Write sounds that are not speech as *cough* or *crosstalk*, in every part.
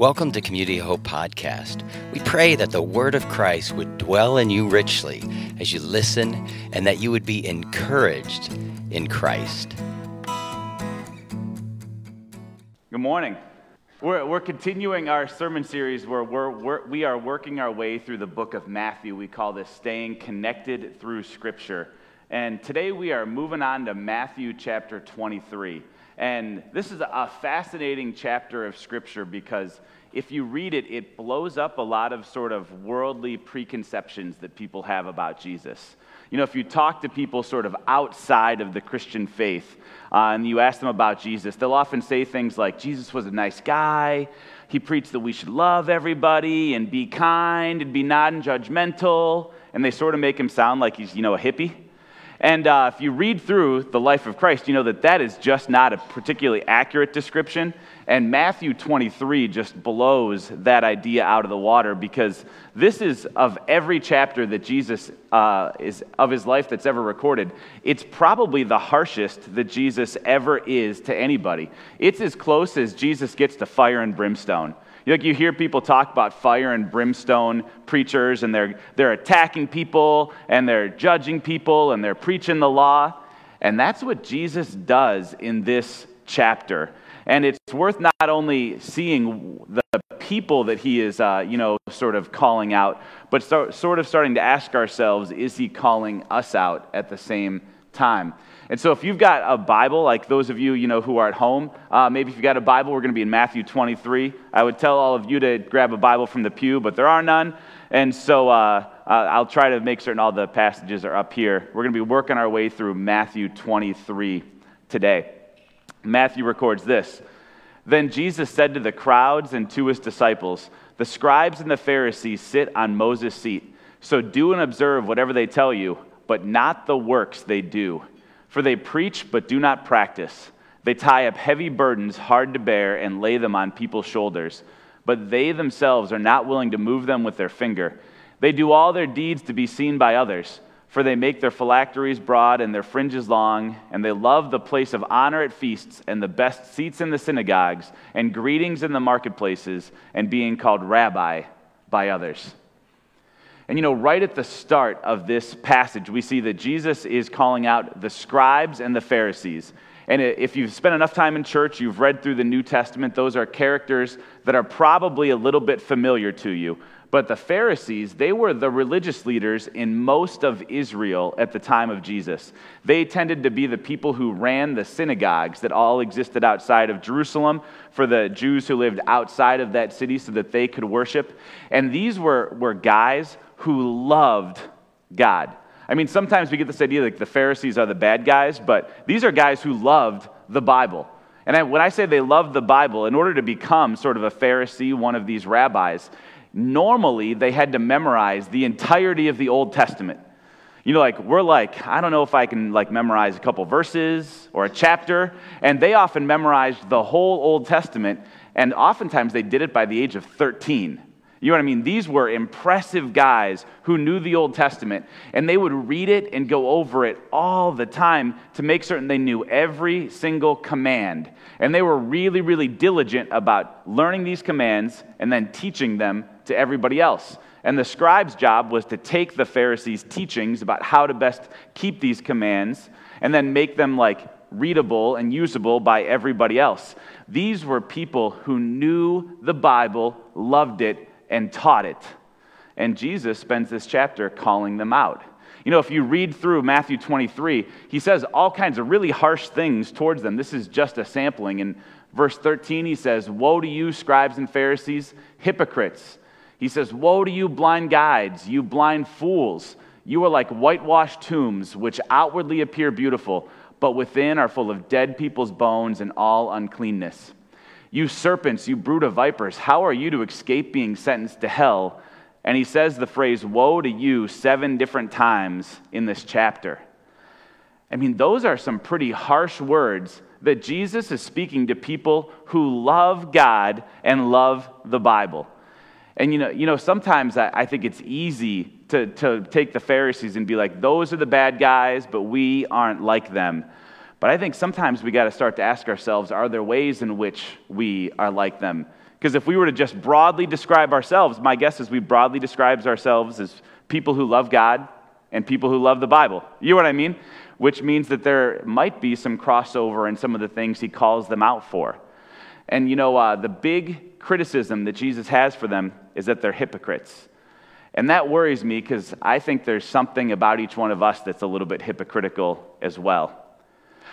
Welcome to Community Hope Podcast. We pray that the Word of Christ would dwell in you richly as you listen and that you would be encouraged in Christ. Good morning. We're, we're continuing our sermon series where we're, we're, we are working our way through the book of Matthew. We call this Staying Connected Through Scripture. And today we are moving on to Matthew chapter 23. And this is a fascinating chapter of Scripture because if you read it, it blows up a lot of sort of worldly preconceptions that people have about Jesus. You know, if you talk to people sort of outside of the Christian faith uh, and you ask them about Jesus, they'll often say things like, Jesus was a nice guy. He preached that we should love everybody and be kind and be non judgmental. And they sort of make him sound like he's, you know, a hippie. And uh, if you read through the life of Christ, you know that that is just not a particularly accurate description. And Matthew 23 just blows that idea out of the water because this is of every chapter that Jesus uh, is of his life that's ever recorded. It's probably the harshest that Jesus ever is to anybody. It's as close as Jesus gets to fire and brimstone. Like you hear people talk about fire and brimstone preachers, and they're, they're attacking people, and they're judging people, and they're preaching the law. And that's what Jesus does in this chapter. And it's worth not only seeing the people that he is, uh, you know, sort of calling out, but start, sort of starting to ask ourselves, is he calling us out at the same time? And so if you've got a Bible, like those of you, you know, who are at home, uh, maybe if you've got a Bible, we're going to be in Matthew 23. I would tell all of you to grab a Bible from the pew, but there are none. And so uh, I'll try to make certain all the passages are up here. We're going to be working our way through Matthew 23 today. Matthew records this. Then Jesus said to the crowds and to his disciples, The scribes and the Pharisees sit on Moses' seat. So do and observe whatever they tell you, but not the works they do for they preach but do not practice. They tie up heavy burdens hard to bear and lay them on people's shoulders, but they themselves are not willing to move them with their finger. They do all their deeds to be seen by others, for they make their phylacteries broad and their fringes long, and they love the place of honor at feasts and the best seats in the synagogues and greetings in the marketplaces and being called rabbi by others. And you know, right at the start of this passage, we see that Jesus is calling out the scribes and the Pharisees. And if you've spent enough time in church, you've read through the New Testament, those are characters that are probably a little bit familiar to you. But the Pharisees, they were the religious leaders in most of Israel at the time of Jesus. They tended to be the people who ran the synagogues that all existed outside of Jerusalem for the Jews who lived outside of that city so that they could worship. And these were, were guys who loved God. I mean, sometimes we get this idea like the Pharisees are the bad guys, but these are guys who loved the Bible. And I, when I say they loved the Bible, in order to become sort of a Pharisee, one of these rabbis, normally they had to memorize the entirety of the Old Testament. You know, like we're like, I don't know if I can like memorize a couple verses or a chapter, and they often memorized the whole Old Testament, and oftentimes they did it by the age of 13. You know what I mean? These were impressive guys who knew the Old Testament, and they would read it and go over it all the time to make certain they knew every single command. And they were really, really diligent about learning these commands and then teaching them to everybody else. And the scribe's job was to take the Pharisees' teachings about how to best keep these commands and then make them like readable and usable by everybody else. These were people who knew the Bible, loved it, and taught it. And Jesus spends this chapter calling them out. You know, if you read through Matthew 23, he says all kinds of really harsh things towards them. This is just a sampling. In verse 13, he says, Woe to you, scribes and Pharisees, hypocrites! He says, Woe to you, blind guides, you blind fools! You are like whitewashed tombs, which outwardly appear beautiful, but within are full of dead people's bones and all uncleanness. You serpents, you brood of vipers, how are you to escape being sentenced to hell? And he says the phrase, woe to you, seven different times in this chapter. I mean, those are some pretty harsh words that Jesus is speaking to people who love God and love the Bible. And you know, you know sometimes I, I think it's easy to, to take the Pharisees and be like, those are the bad guys, but we aren't like them. But I think sometimes we got to start to ask ourselves are there ways in which we are like them? Because if we were to just broadly describe ourselves, my guess is we broadly describe ourselves as people who love God and people who love the Bible. You know what I mean? Which means that there might be some crossover in some of the things he calls them out for. And you know, uh, the big criticism that Jesus has for them is that they're hypocrites. And that worries me because I think there's something about each one of us that's a little bit hypocritical as well.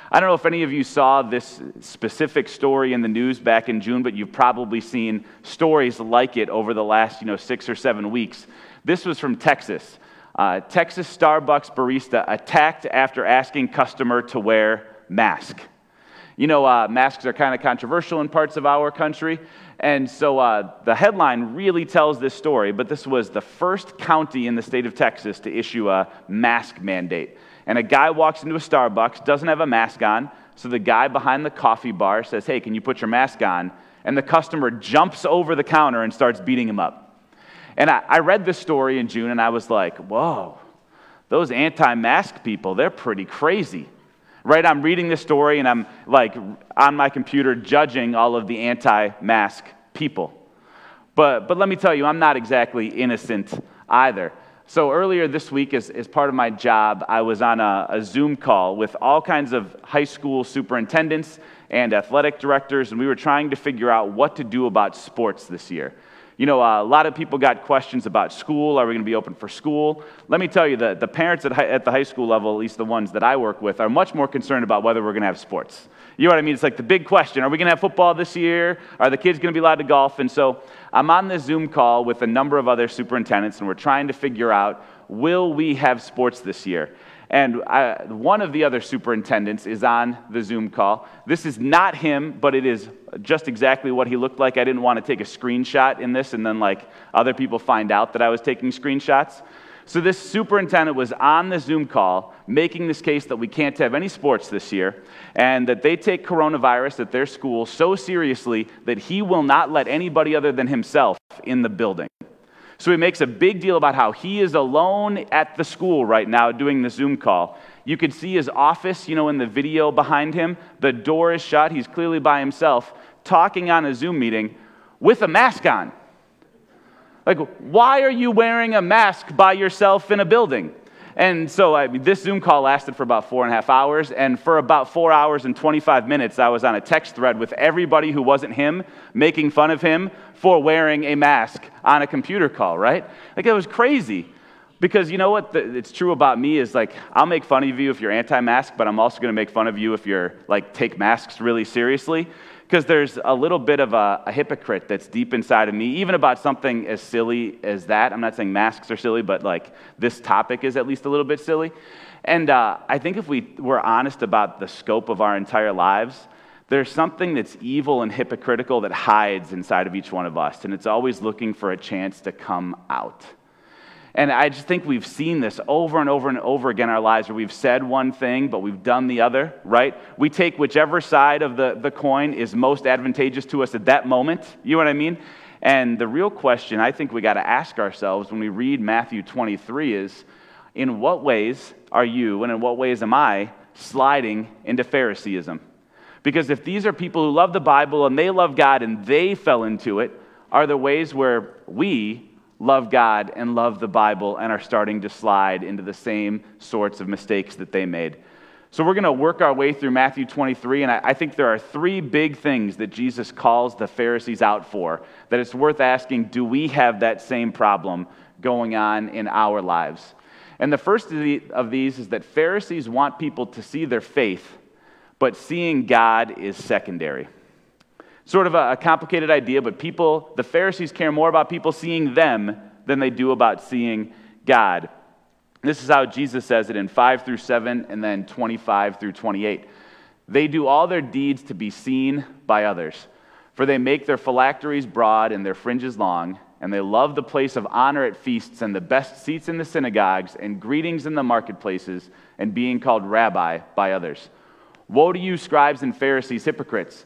I don't know if any of you saw this specific story in the news back in June, but you've probably seen stories like it over the last, you know, six or seven weeks. This was from Texas. Uh, Texas Starbucks barista attacked after asking customer to wear mask. You know, uh, masks are kind of controversial in parts of our country, and so uh, the headline really tells this story. But this was the first county in the state of Texas to issue a mask mandate and a guy walks into a Starbucks, doesn't have a mask on, so the guy behind the coffee bar says, Hey, can you put your mask on? And the customer jumps over the counter and starts beating him up. And I, I read this story in June and I was like, Whoa, those anti mask people, they're pretty crazy. Right? I'm reading this story and I'm like on my computer judging all of the anti mask people. But, but let me tell you, I'm not exactly innocent either. So, earlier this week, as, as part of my job, I was on a, a, Zoom call with all kinds of high school superintendents and athletic directors, and we were trying to figure out what to do about sports this year. You know, a lot of people got questions about school. Are we going to be open for school? Let me tell you that the parents at, high, at the high school level, at least the ones that I work with, are much more concerned about whether we're going to have sports. You know what I mean? It's like the big question Are we going to have football this year? Are the kids going to be allowed to golf? And so I'm on this Zoom call with a number of other superintendents, and we're trying to figure out will we have sports this year? And I, one of the other superintendents is on the Zoom call. This is not him, but it is just exactly what he looked like. I didn't want to take a screenshot in this and then, like, other people find out that I was taking screenshots. So, this superintendent was on the Zoom call making this case that we can't have any sports this year and that they take coronavirus at their school so seriously that he will not let anybody other than himself in the building. So, he makes a big deal about how he is alone at the school right now doing the Zoom call. You can see his office, you know, in the video behind him. The door is shut. He's clearly by himself, talking on a Zoom meeting with a mask on. Like, why are you wearing a mask by yourself in a building? And so I mean, this Zoom call lasted for about four and a half hours. And for about four hours and 25 minutes, I was on a text thread with everybody who wasn't him, making fun of him for wearing a mask on a computer call, right? Like, it was crazy. Because you know what? It's true about me is like, I'll make fun of you if you're anti mask, but I'm also going to make fun of you if you're like, take masks really seriously because there's a little bit of a, a, hypocrite that's deep inside of me, even about something as silly as that. I'm not saying masks are silly, but like this topic is at least a little bit silly. And uh, I think if we were honest about the scope of our entire lives, there's something that's evil and hypocritical that hides inside of each one of us, and it's always looking for a chance to come out. And I just think we've seen this over and over and over again in our lives where we've said one thing, but we've done the other, right? We take whichever side of the, the coin is most advantageous to us at that moment. You know what I mean? And the real question I think we got to ask ourselves when we read Matthew 23 is in what ways are you and in what ways am I sliding into Phariseeism? Because if these are people who love the Bible and they love God and they fell into it, are there ways where we love God and love the Bible and are starting to slide into the same sorts of mistakes that they made. So, we're going to work our way through Matthew 23, and I, think there are three big things that Jesus calls the Pharisees out for that it's worth asking do we have that same problem going on in our lives? And the first of these is that Pharisees want people to see their faith, but seeing God is secondary. Sort of a, a complicated idea, but people, the Pharisees care more about people seeing them than they do about seeing God. This is how Jesus says it in 5 through 7 and then 25 through 28. They do all their deeds to be seen by others, for they make their phylacteries broad and their fringes long, and they love the place of honor at feasts and the best seats in the synagogues and greetings in the marketplaces and being called rabbi by others. Woe to you, scribes and Pharisees, hypocrites!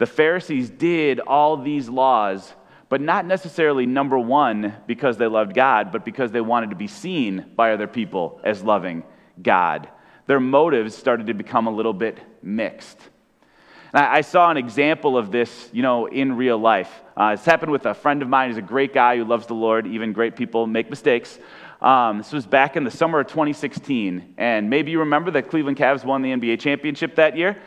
The Pharisees did all these laws, but not necessarily number one because they loved God, but because they wanted to be seen by other people as loving God. Their motives started to become a little bit mixed. I saw an example of this, you know, in real life. Uh, it's happened with a friend of mine. He's a great guy who loves the Lord. Even great people make mistakes. Um, this was back in the summer of 2016, and maybe you remember that Cleveland Cavs won the NBA championship that year,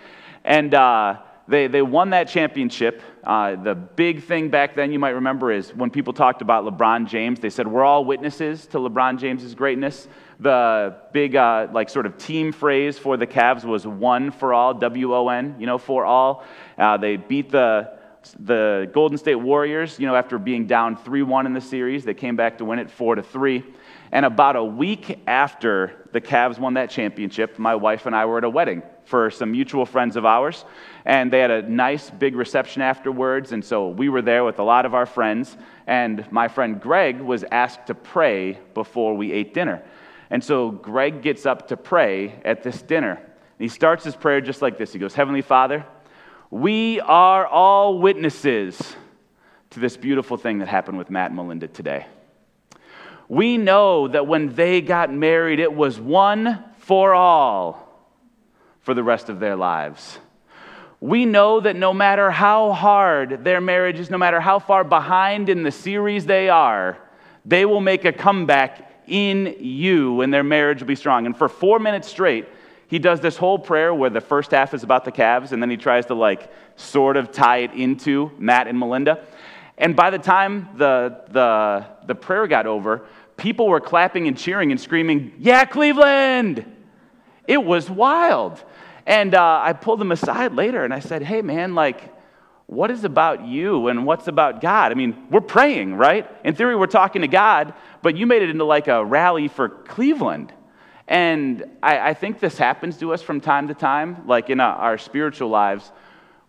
and uh, they they won that championship. Uh, the big thing back then, you might remember, is when people talked about LeBron James. They said we're all witnesses to LeBron James's greatness. The big, uh, like, sort of team phrase for the Cavs was one for all, W O N, you know, for all. Uh, they beat the, the Golden State Warriors, you know, after being down 3 1 in the series. They came back to win it 4 to 3. And about a week after the Cavs won that championship, my wife and I were at a wedding for some mutual friends of ours. And they had a nice big reception afterwards. And so we were there with a lot of our friends. And my friend Greg was asked to pray before we ate dinner. And so Greg gets up to pray at this dinner. And he starts his prayer just like this He goes, Heavenly Father, we are all witnesses to this beautiful thing that happened with Matt and Melinda today. We know that when they got married, it was one for all for the rest of their lives. We know that no matter how hard their marriage is, no matter how far behind in the series they are, they will make a comeback in you, and their marriage will be strong. And for four minutes straight, he does this whole prayer where the first half is about the Cavs, and then he tries to like sort of tie it into Matt and Melinda. And by the time the, the, the prayer got over, people were clapping and cheering and screaming, Yeah, Cleveland! It was wild. And uh, I pulled them aside later and I said, Hey, man, like, what is about you and what's about God? I mean, we're praying, right? In theory, we're talking to God, but you made it into like a rally for Cleveland. And I, I think this happens to us from time to time, like in our, our spiritual lives,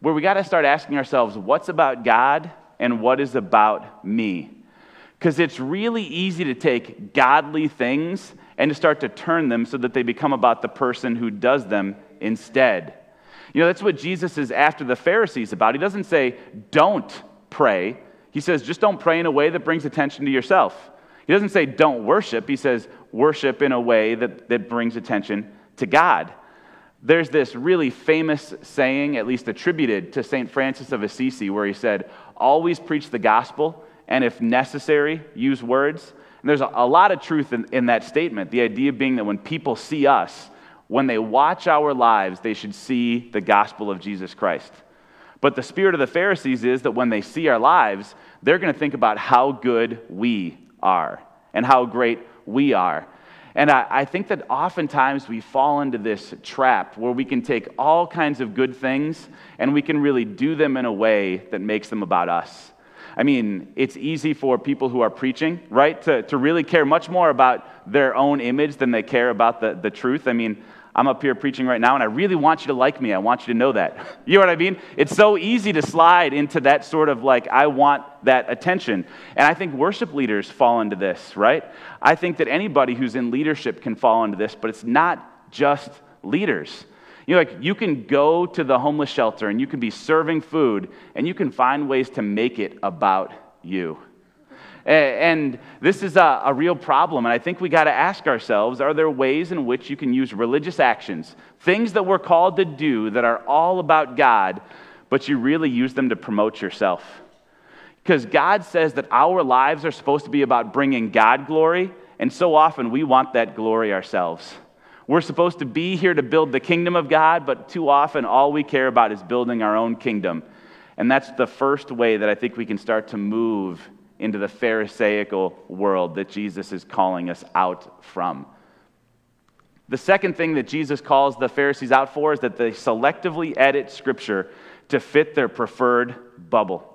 where we got to start asking ourselves, what's about God and what is about me? Because it's really easy to take godly things and to start to turn them so that they become about the person who does them instead. You know, that's what Jesus is after the Pharisees about. He doesn't say, don't pray. He says, just don't pray in a way that brings attention to yourself. He doesn't say, don't worship. He says, worship in a way that, that brings attention to God. There's this really famous saying, at least attributed to St. Francis of Assisi, where he said, always preach the gospel, and if necessary, use words. And there's a, a lot of truth in, in that statement. The idea being that when people see us, when they watch our lives, they should see the gospel of Jesus Christ. But the spirit of the Pharisees is that when they see our lives, they're going to think about how good we are and how great we are. And I, I, think that oftentimes we fall into this trap where we can take all kinds of good things and we can really do them in a way that makes them about us. I mean, it's easy for people who are preaching, right, to, to really care much more about their own image than they care about the, the truth. I mean, I'm up here preaching right now, and I really want you to like me. I want you to know that. *laughs* you know what I mean? It's so easy to slide into that sort of like, I want that attention. And I think worship leaders fall into this, right? I think that anybody who's in leadership can fall into this, but it's not just leaders. You know, like you can go to the homeless shelter and you can be serving food and you can find ways to make it about you. And this is a, a real problem. And I think we got to ask ourselves are there ways in which you can use religious actions, things that we're called to do that are all about God, but you really use them to promote yourself? Because God says that our lives are supposed to be about bringing God glory, and so often we want that glory ourselves. We're supposed to be here to build the kingdom of God, but too often all we care about is building our own kingdom. And that's the first way that I think we can start to move into the Pharisaical world that Jesus is calling us out from. The second thing that Jesus calls the Pharisees out for is that they selectively edit Scripture to fit their preferred bubble.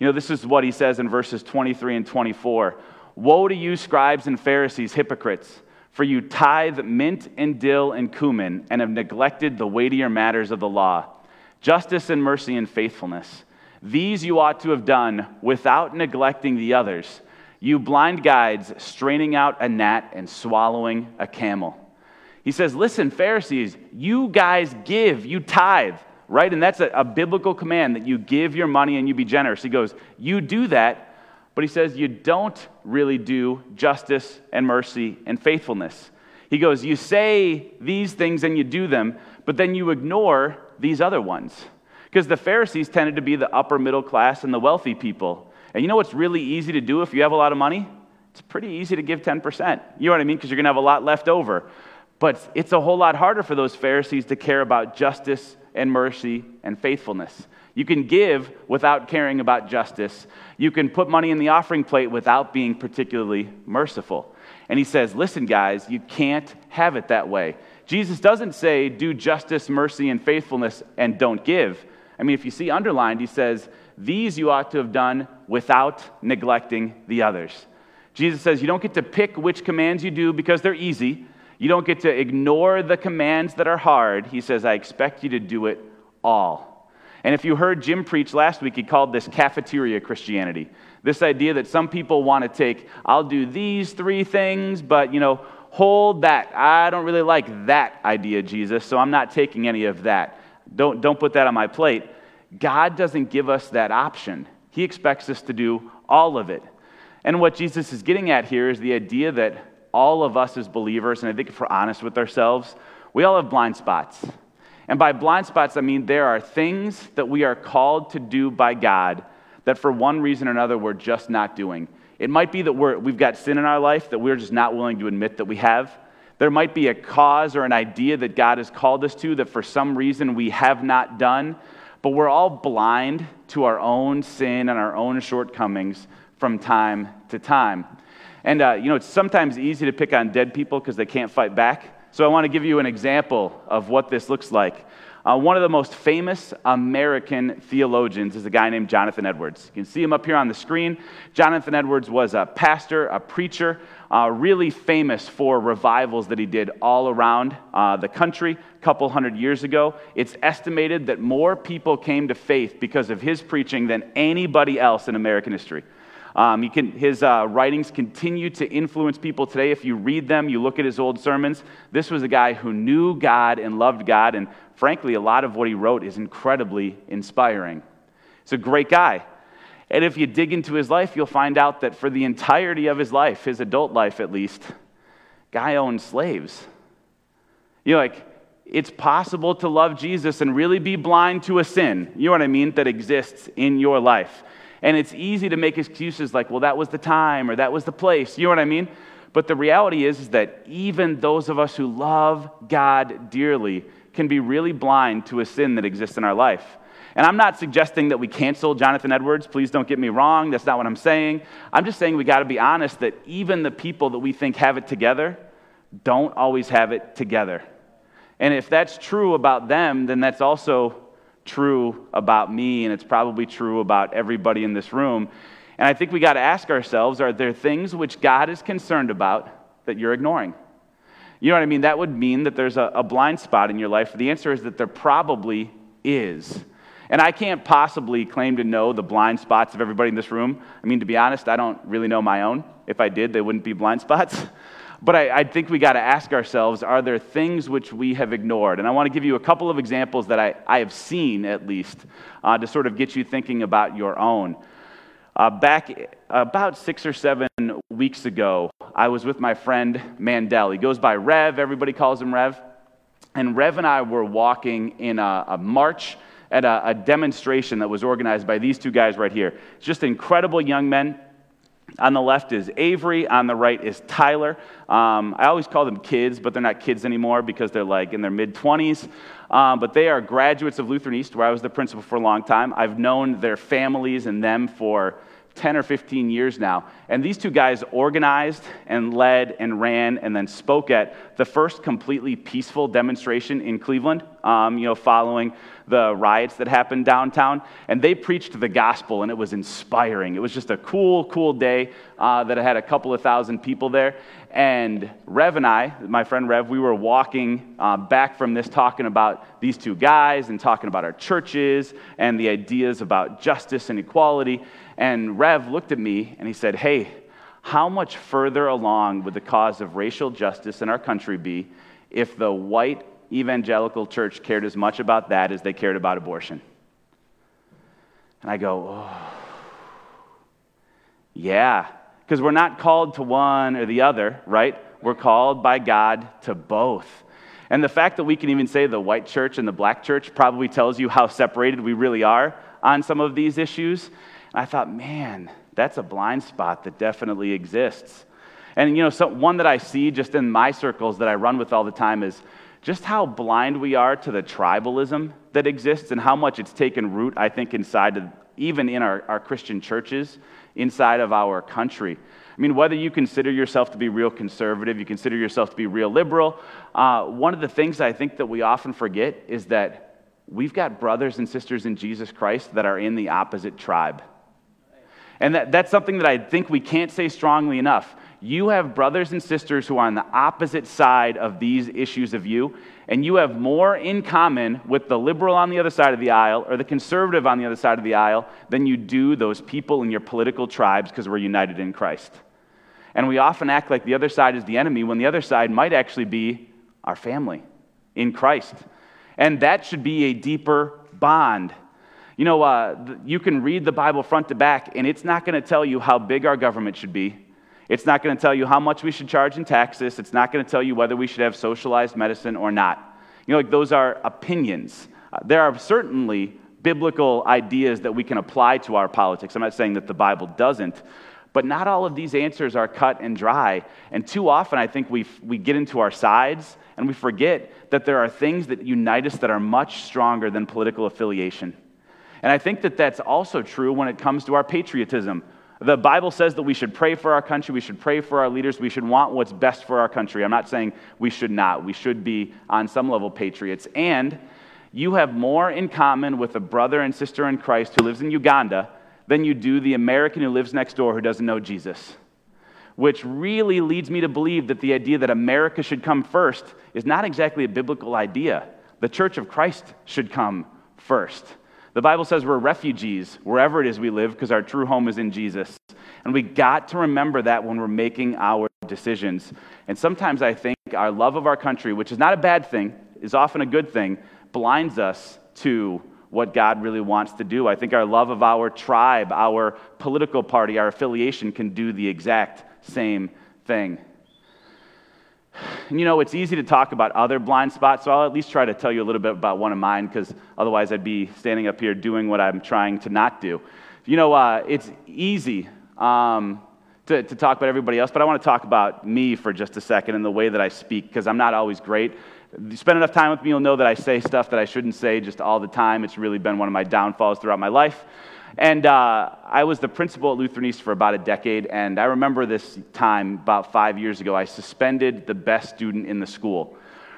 You know, this is what he says in verses 23 and 24 Woe to you, scribes and Pharisees, hypocrites! For you tithe mint and dill and cumin and have neglected the weightier matters of the law justice and mercy and faithfulness. These you ought to have done without neglecting the others. You blind guides, straining out a gnat and swallowing a camel. He says, Listen, Pharisees, you guys give, you tithe, right? And that's a, a, biblical command that you give your money and you be generous. He goes, You do that, but he says, You don't really do justice and mercy and faithfulness. He goes, You say these things and you do them, but then you ignore these other ones. Because the Pharisees tended to be the upper middle class and the wealthy people. And you know what's really easy to do if you have a lot of money? It's pretty easy to give 10%. You know what I mean? Because you're going to have a lot left over. But it's a whole lot harder for those Pharisees to care about justice and mercy and faithfulness. You can give without caring about justice. You can put money in the offering plate without being particularly merciful. And he says, Listen, guys, you can't have it that way. Jesus doesn't say, Do justice, mercy, and faithfulness and don't give. I mean, if you see underlined, he says, These you ought to have done without neglecting the others. Jesus says, You don't get to pick which commands you do because they're easy. You don't get to ignore the commands that are hard. He says, I expect you to do it all. And if you heard Jim preach last week, he called this cafeteria Christianity. This idea that some people want to take, I'll do these three things, but, you know, hold that. I don't really like that idea, Jesus, so I'm not taking any of that. Don't, don't put that on my plate. God doesn't give us that option. He expects us to do all of it. And what Jesus is getting at here is the idea that all of us as believers, and I think if we're honest with ourselves, we all have blind spots. And by blind spots, I mean there are things that we are called to do by God that for one reason or another we're just not doing. It might be that we're, we've got sin in our life that we're just not willing to admit that we have. There might be a cause or an idea that God has called us to that for some reason we have not done, but we're all blind to our own sin and our own shortcomings from time to time. And, uh, you know, it's sometimes easy to pick on dead people because they can't fight back. So I want to give you an example of what this looks like. Uh, one of the most famous American theologians is a guy named Jonathan Edwards. You can see him up here on the screen. Jonathan Edwards was a pastor, a preacher, uh, really famous for revivals that he did all around uh, the country a couple hundred years ago. It's estimated that more people came to faith because of his preaching than anybody else in American history. Um, can, his uh, writings continue to influence people today. If you read them, you look at his old sermons, this was a guy who knew God and loved God, and frankly, a lot of what he wrote is incredibly inspiring. He's a great guy. And if you dig into his life, you'll find out that for the entirety of his life, his adult life at least, guy owned slaves. You know, like, it's possible to love Jesus and really be blind to a sin, you know what I mean, that exists in your life. And it's easy to make excuses like, well, that was the time or that was the place. You know what I mean? But the reality is, is that even those of us who love God dearly can be really blind to a sin that exists in our life. And I'm not suggesting that we cancel Jonathan Edwards. Please don't get me wrong. That's not what I'm saying. I'm just saying we got to be honest that even the people that we think have it together don't always have it together. And if that's true about them, then that's also true about me, and it's probably true about everybody in this room. And I think we got to ask ourselves are there things which God is concerned about that you're ignoring? You know what I mean? That would mean that there's a, a blind spot in your life. The answer is that there probably is. And I can't possibly claim to know the blind spots of everybody in this room. I mean, to be honest, I don't really know my own. If I did, they wouldn't be blind *laughs* spots. But I, I think we got to ask ourselves are there things which we have ignored? And I want to give you a couple of examples that I, I have seen, at least, uh, to sort of get you thinking about your own. Uh, back about six or seven weeks ago, I was with my friend Mandel. He goes by Rev, everybody calls him Rev. And Rev and I were walking in a, a march at a, a, demonstration that was organized by these two guys right here. Just incredible young men, on the left is Avery, on the right is Tyler. Um, I always call them kids, but they're not kids anymore because they're like in their mid 20s. Um, but they are graduates of Lutheran East, where I was the principal for a long time. I've known their families and them for 10 or 15 years now. And these two guys organized and led and ran and then spoke at the first completely peaceful demonstration in Cleveland, um, you know, following the riots that happened downtown. And they preached the gospel, and it was inspiring. It was just a cool, cool day uh, that had a couple of thousand people there. And Rev and I, my friend Rev, we were walking uh, back from this talking about these two guys and talking about our churches and the ideas about justice and equality. And Rev looked at me and he said, Hey, how much further along would the cause of racial justice in our country be if the white evangelical church cared as much about that as they cared about abortion? And I go, Oh, yeah, because we're not called to one or the other, right? We're called by God to both. And the fact that we can even say the white church and the black church probably tells you how separated we really are on some of these issues. And I thought, man, that's a blind spot that definitely exists. And, you know, so one that I see just in my circles that I run with all the time is just how blind we are to the tribalism that exists and how much it's taken root, I think, inside of, even in our, our Christian churches, inside of our country. I mean, whether you consider yourself to be real conservative, you consider yourself to be real liberal, uh, one of the things I think that we often forget is that we've got brothers and sisters in Jesus Christ that are in the opposite tribe. And that, that's something that I think we can't say strongly enough. You have brothers and sisters who are on the opposite side of these issues of you, and you have more in common with the liberal on the other side of the aisle or the conservative on the other side of the aisle than you do those people in your political tribes because we're united in Christ. And we often act like the other side is the enemy when the other side might actually be our family in Christ. And that should be a deeper bond you know, uh, you can read the Bible front to back, and it's not going to tell you how big our government should be. It's not going to tell you how much we should charge in taxes. It's not going to tell you whether we should have socialized medicine or not. You know, like those are opinions. Uh, there are certainly biblical ideas that we can apply to our politics. I'm not saying that the Bible doesn't, but not all of these answers are cut and dry. And too often, I think we, we get into our sides and we forget that there are things that unite us that are much stronger than political affiliation. And I think that that's also true when it comes to our patriotism. The Bible says that we should pray for our country, we should pray for our leaders, we should want what's best for our country. I'm not saying we should not. We should be, on some level, patriots. And you have more in common with a brother and sister in Christ who lives in Uganda than you do the American who lives next door who doesn't know Jesus. Which really leads me to believe that the idea that America should come first is not exactly a biblical idea. The church of Christ should come first. The Bible says we're refugees wherever it is we live because our true home is in Jesus. And we got to remember that when we're making our decisions. And sometimes I think our love of our country, which is not a bad thing, is often a good thing, blinds us to what God really wants to do. I think our love of our tribe, our political party, our affiliation can do the exact same thing. You know, it's easy to talk about other blind spots, so I'll at least try to tell you a little bit about one of mine, because otherwise I'd be standing up here doing what I'm trying to not do. You know, uh, it's easy um, to, to talk about everybody else, but I want to talk about me for just a second and the way that I speak, because I'm not always great. You spend enough time with me, you'll know that I say stuff that I shouldn't say just all the time. It's really been one of my downfalls throughout my life. And uh, I was the principal at Lutheran East for about a decade, and I remember this time about five years ago. I suspended the best student in the school.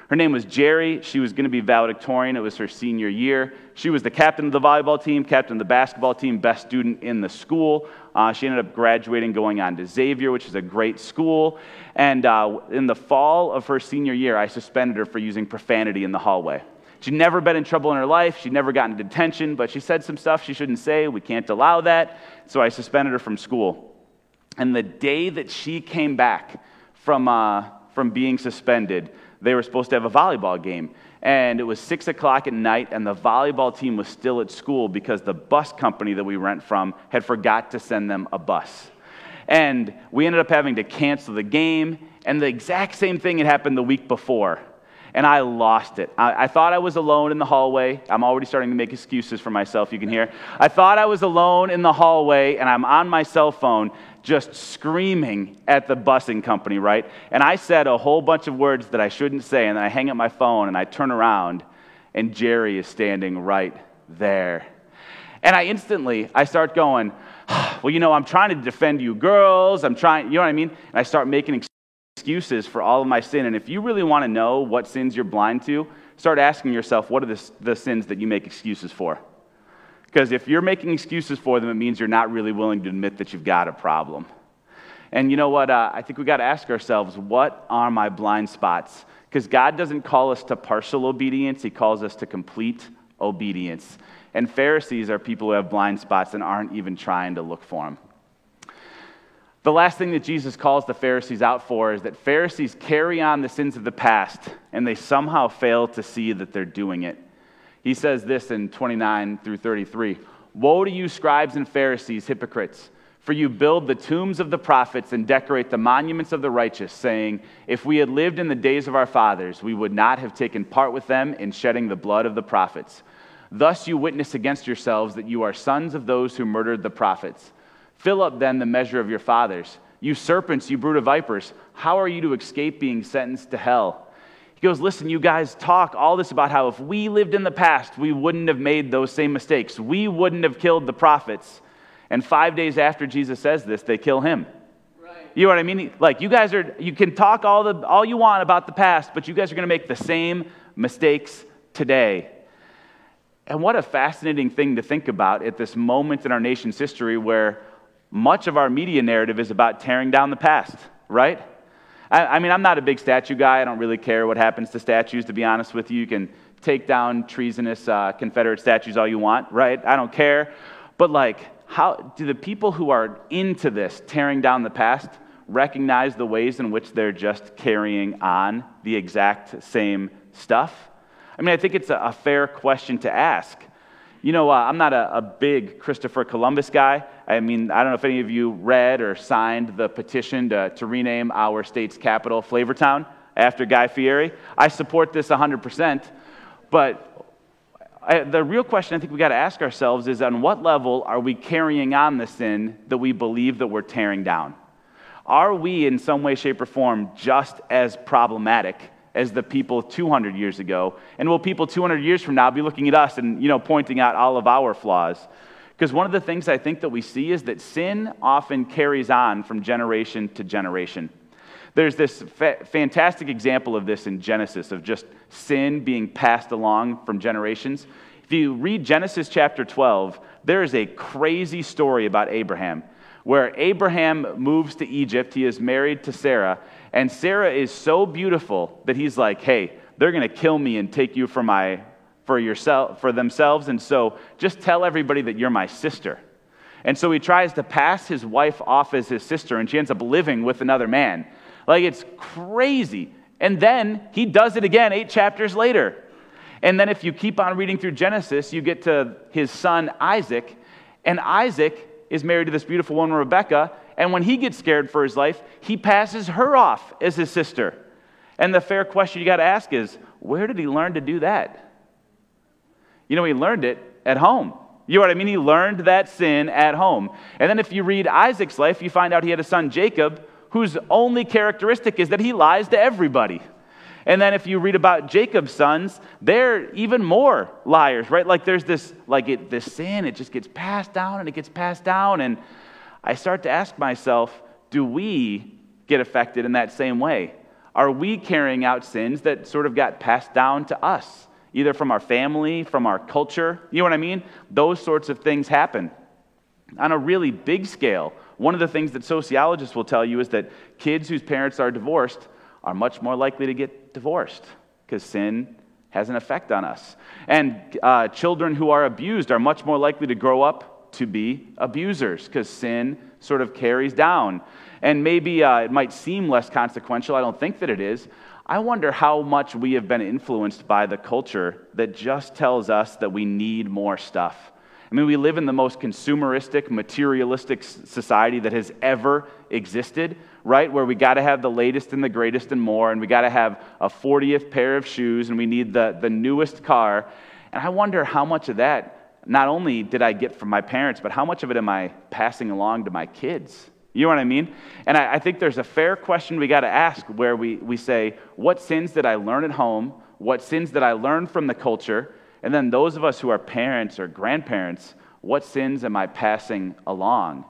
Her name was Jerry. She was going to be valedictorian. It was her senior year. She was the captain of the volleyball team, captain of the basketball team, best student in the school. Uh, she ended up graduating, going on to Xavier, which is a great school. And uh, in the fall of her senior year, I suspended her for using profanity in the hallway. She'd never been in trouble in her life. She'd never gotten detention, but she said some stuff she shouldn't say. We can't allow that. So I suspended her from school. And the day that she came back from, uh, from being suspended, they were supposed to have a volleyball game. And it was six o'clock at night, and the volleyball team was still at school because the bus company that we rent from had forgot to send them a bus. And we ended up having to cancel the game, and the exact same thing had happened the week before and I lost it. I, I, thought I was alone in the hallway. I'm already starting to make excuses for myself, you can hear. I thought I was alone in the hallway, and I'm on my cell phone just screaming at the busing company, right? And I said a whole bunch of words that I shouldn't say, and then I hang up my phone and I turn around, and Jerry is standing right there. And I instantly, I start going, *sighs* well, you know, I'm trying to defend you girls. I'm trying, you know what I mean? And I start making excuses for all of my sin. And if you really want to know what sins you're blind to, start asking yourself, what are the, the sins that you make excuses for? Because if you're making excuses for them, it means you're not really willing to admit that you've got a problem. And you know what? Uh, I think we got to ask ourselves, what are my blind spots? Because God doesn't call us to partial obedience, He calls us to complete obedience. And Pharisees are people who have blind spots and aren't even trying to look for them. The last thing that Jesus calls the Pharisees out for is that Pharisees carry on the sins of the past and they somehow fail to see that they're doing it. He says this in 29 through 33 Woe to you, scribes and Pharisees, hypocrites! For you build the tombs of the prophets and decorate the monuments of the righteous, saying, If we had lived in the days of our fathers, we would not have taken part with them in shedding the blood of the prophets. Thus you witness against yourselves that you are sons of those who murdered the prophets. Fill up then the measure of your fathers. You serpents, you brood of vipers, how are you to escape being sentenced to hell? He goes, Listen, you guys talk all this about how if we lived in the past, we wouldn't have made those same mistakes. We wouldn't have killed the prophets. And five days after Jesus says this, they kill him. Right. You know what I mean? Like, you guys are, you can talk all, the, all you want about the past, but you guys are going to make the same mistakes today. And what a fascinating thing to think about at this moment in our nation's history where much of our media narrative is about tearing down the past, right? I, I, mean, I'm not a big statue guy. I don't really care what happens to statues, to be honest with you. You can take down treasonous uh, Confederate statues all you want, right? I don't care. But, like, how do the people who are into this, tearing down the past, recognize the ways in which they're just carrying on the exact same stuff? I mean, I think it's a, a fair question to ask. You know, uh, I'm not a, a, big Christopher Columbus guy. I mean, I don't know if any of you read or signed the petition to, to rename our state's capital Flavortown after Guy Fieri. I support this 100%. But I, the real question I think we got to ask ourselves is on what level are we carrying on the sin that we believe that we're tearing down? Are we, in some way, shape, or form, just as problematic as the people 200 years ago? And will people 200 years from now be looking at us and, you know, pointing out all of our flaws? Because one of the things I think that we see is that sin often carries on from generation to generation. There's this fa- fantastic example of this in Genesis, of just sin being passed along from generations. If you read Genesis chapter 12, there is a crazy story about Abraham where Abraham moves to Egypt. He is married to Sarah, and Sarah is so beautiful that he's like, hey, they're going to kill me and take you for, my, for, yourself, for themselves. And so just tell everybody that you're my sister. And so he tries to pass his wife off as his sister, and she ends up living with another man. Like, it's crazy. And then he does it again eight chapters later. And then, if you keep on reading through Genesis, you get to his son Isaac, and Isaac is married to this beautiful woman, Rebecca, and when he gets scared for his life, he passes her off as his sister. And the fair question you got to ask is where did he learn to do that? You know, he learned it at home. You know what I mean? He learned that sin at home. And then if you read Isaac's life, you find out he had a son, Jacob, whose only characteristic is that he lies to everybody. And then if you read about Jacob's sons, they're even more liars, right? Like there's this, like it, this sin, it just gets passed down and it gets passed down. And I start to ask myself, do we get affected in that same way? Are we carrying out sins that sort of got passed down to us, either from our family, from our culture? You know what I mean? Those sorts of things happen. On a really big scale, one of the things that sociologists will tell you is that kids whose parents are divorced are much more likely to divorced because sin has an effect on us. And uh, children who are abused are much more likely to grow up to be abusers because sin sort of carries down. And maybe uh, it might seem less consequential. I don't think that it is. I wonder how much we have been influenced by the culture that just tells us that we need more stuff. I mean, we live in the most consumeristic, materialistic society that has ever existed, right? Where we got to have the latest and the greatest and more, and we got to have a 40th pair of shoes, and we need the, the newest car. And I wonder how much of that not only did I get from my parents, but how much of it am I passing along to my kids? You know what I mean? And I, I think there's a fair question we got to ask where we, we say, what sins did I learn at home? What sins did I learn from the culture? And then those of us who are parents or grandparents, what sins am I passing along?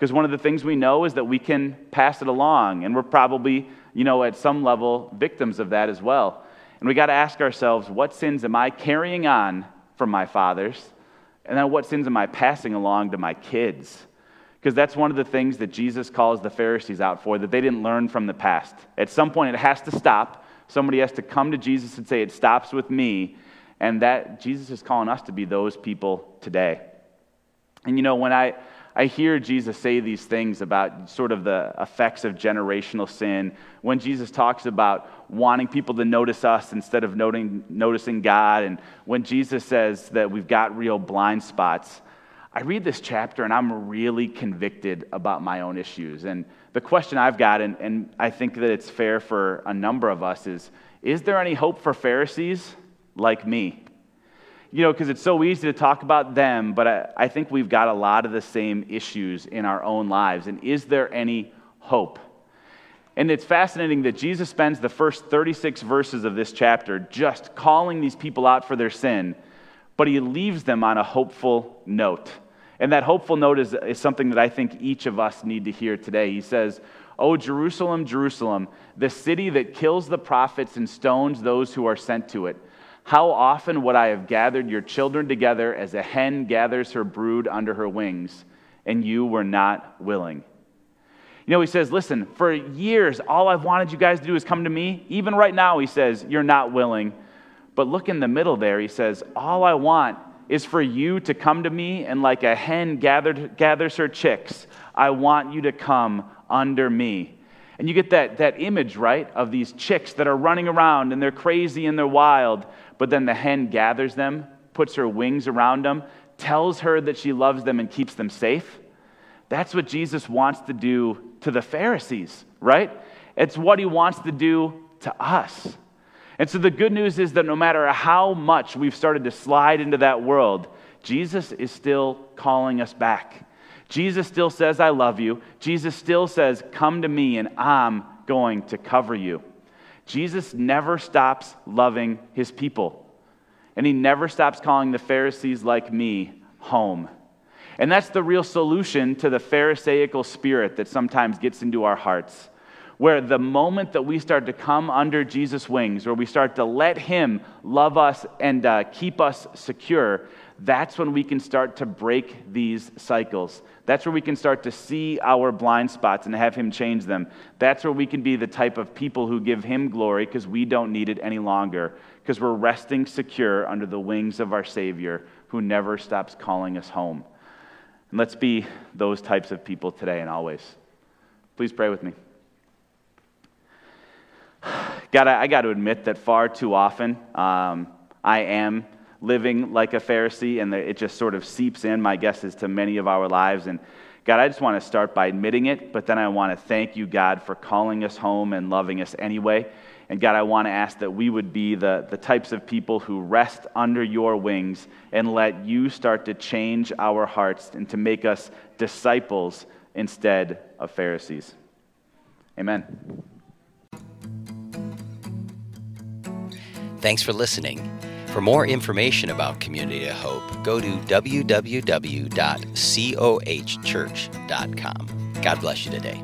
Because one of the things we know is that we can pass it along, and we're probably, you know, at some level victims of that as well. And we got to ask ourselves, what sins am I carrying on from my fathers? And then what sins am I passing along to my kids? Because that's one of the things that Jesus calls the Pharisees out for, that they didn't learn from the past. At some point, it has to stop. Somebody has to come to Jesus and say, It stops with me. And that Jesus is calling us to be those people today. And you know, when I, I hear Jesus say these things about sort of the effects of generational sin, when Jesus talks about wanting people to notice us instead of noting, noticing God, and when Jesus says that we've got real blind spots, I read this chapter and I'm really convicted about my own issues. And the question I've got, and, and I think that it's fair for a number of us, is Is there any hope for Pharisees like me? You know, because it's so easy to talk about them, but I, I think we've got a lot of the same issues in our own lives. And is there any hope? And it's fascinating that Jesus spends the first 36 verses of this chapter just calling these people out for their sin, but he leaves them on a hopeful note. And that hopeful note is, is something that I think each of us need to hear today. He says, Oh, Jerusalem, Jerusalem, the city that kills the prophets and stones those who are sent to it. How often would I have gathered your children together as a hen gathers her brood under her wings, and you were not willing? You know, he says, Listen, for years, all I've wanted you guys to do is come to me. Even right now, he says, You're not willing. But look in the middle there, he says, All I want is for you to come to me, and like a hen gathered, gathers her chicks, I want you to come under me. And you get that, that image, right, of these chicks that are running around and they're crazy and they're wild. But then the hen gathers them, puts her wings around them, tells her that she loves them and keeps them safe. That's what Jesus wants to do to the Pharisees, right? It's what he wants to do to us. And so the good news is that no matter how much we've started to slide into that world, Jesus is still calling us back. Jesus still says, I love you. Jesus still says, Come to me and I'm going to cover you. Jesus never stops loving his people. And he never stops calling the Pharisees like me home. And that's the real solution to the Pharisaical spirit that sometimes gets into our hearts. Where the moment that we start to come under Jesus' wings, where we start to let him love us and uh, keep us secure, that's when we can start to break these cycles. That's where we can start to see our blind spots and have Him change them. That's where we can be the type of people who give Him glory because we don't need it any longer, because we're resting secure under the wings of our Savior who never stops calling us home. And let's be those types of people today and always. Please pray with me. *sighs* God, I, I got to admit that far too often um, I am living like a Pharisee, and it just sort of seeps in, my guess is, to many of our lives. And God, I just want to start by admitting it, but then I want to thank you, God, for calling us home and loving us anyway. And God, I want to ask that we would be the, the types of people who rest under your wings and let you start to change our hearts and to make us disciples instead of Pharisees. Amen. Thanks for listening. For more information about Community of Hope, go to www.cohchurch.com. God bless you today.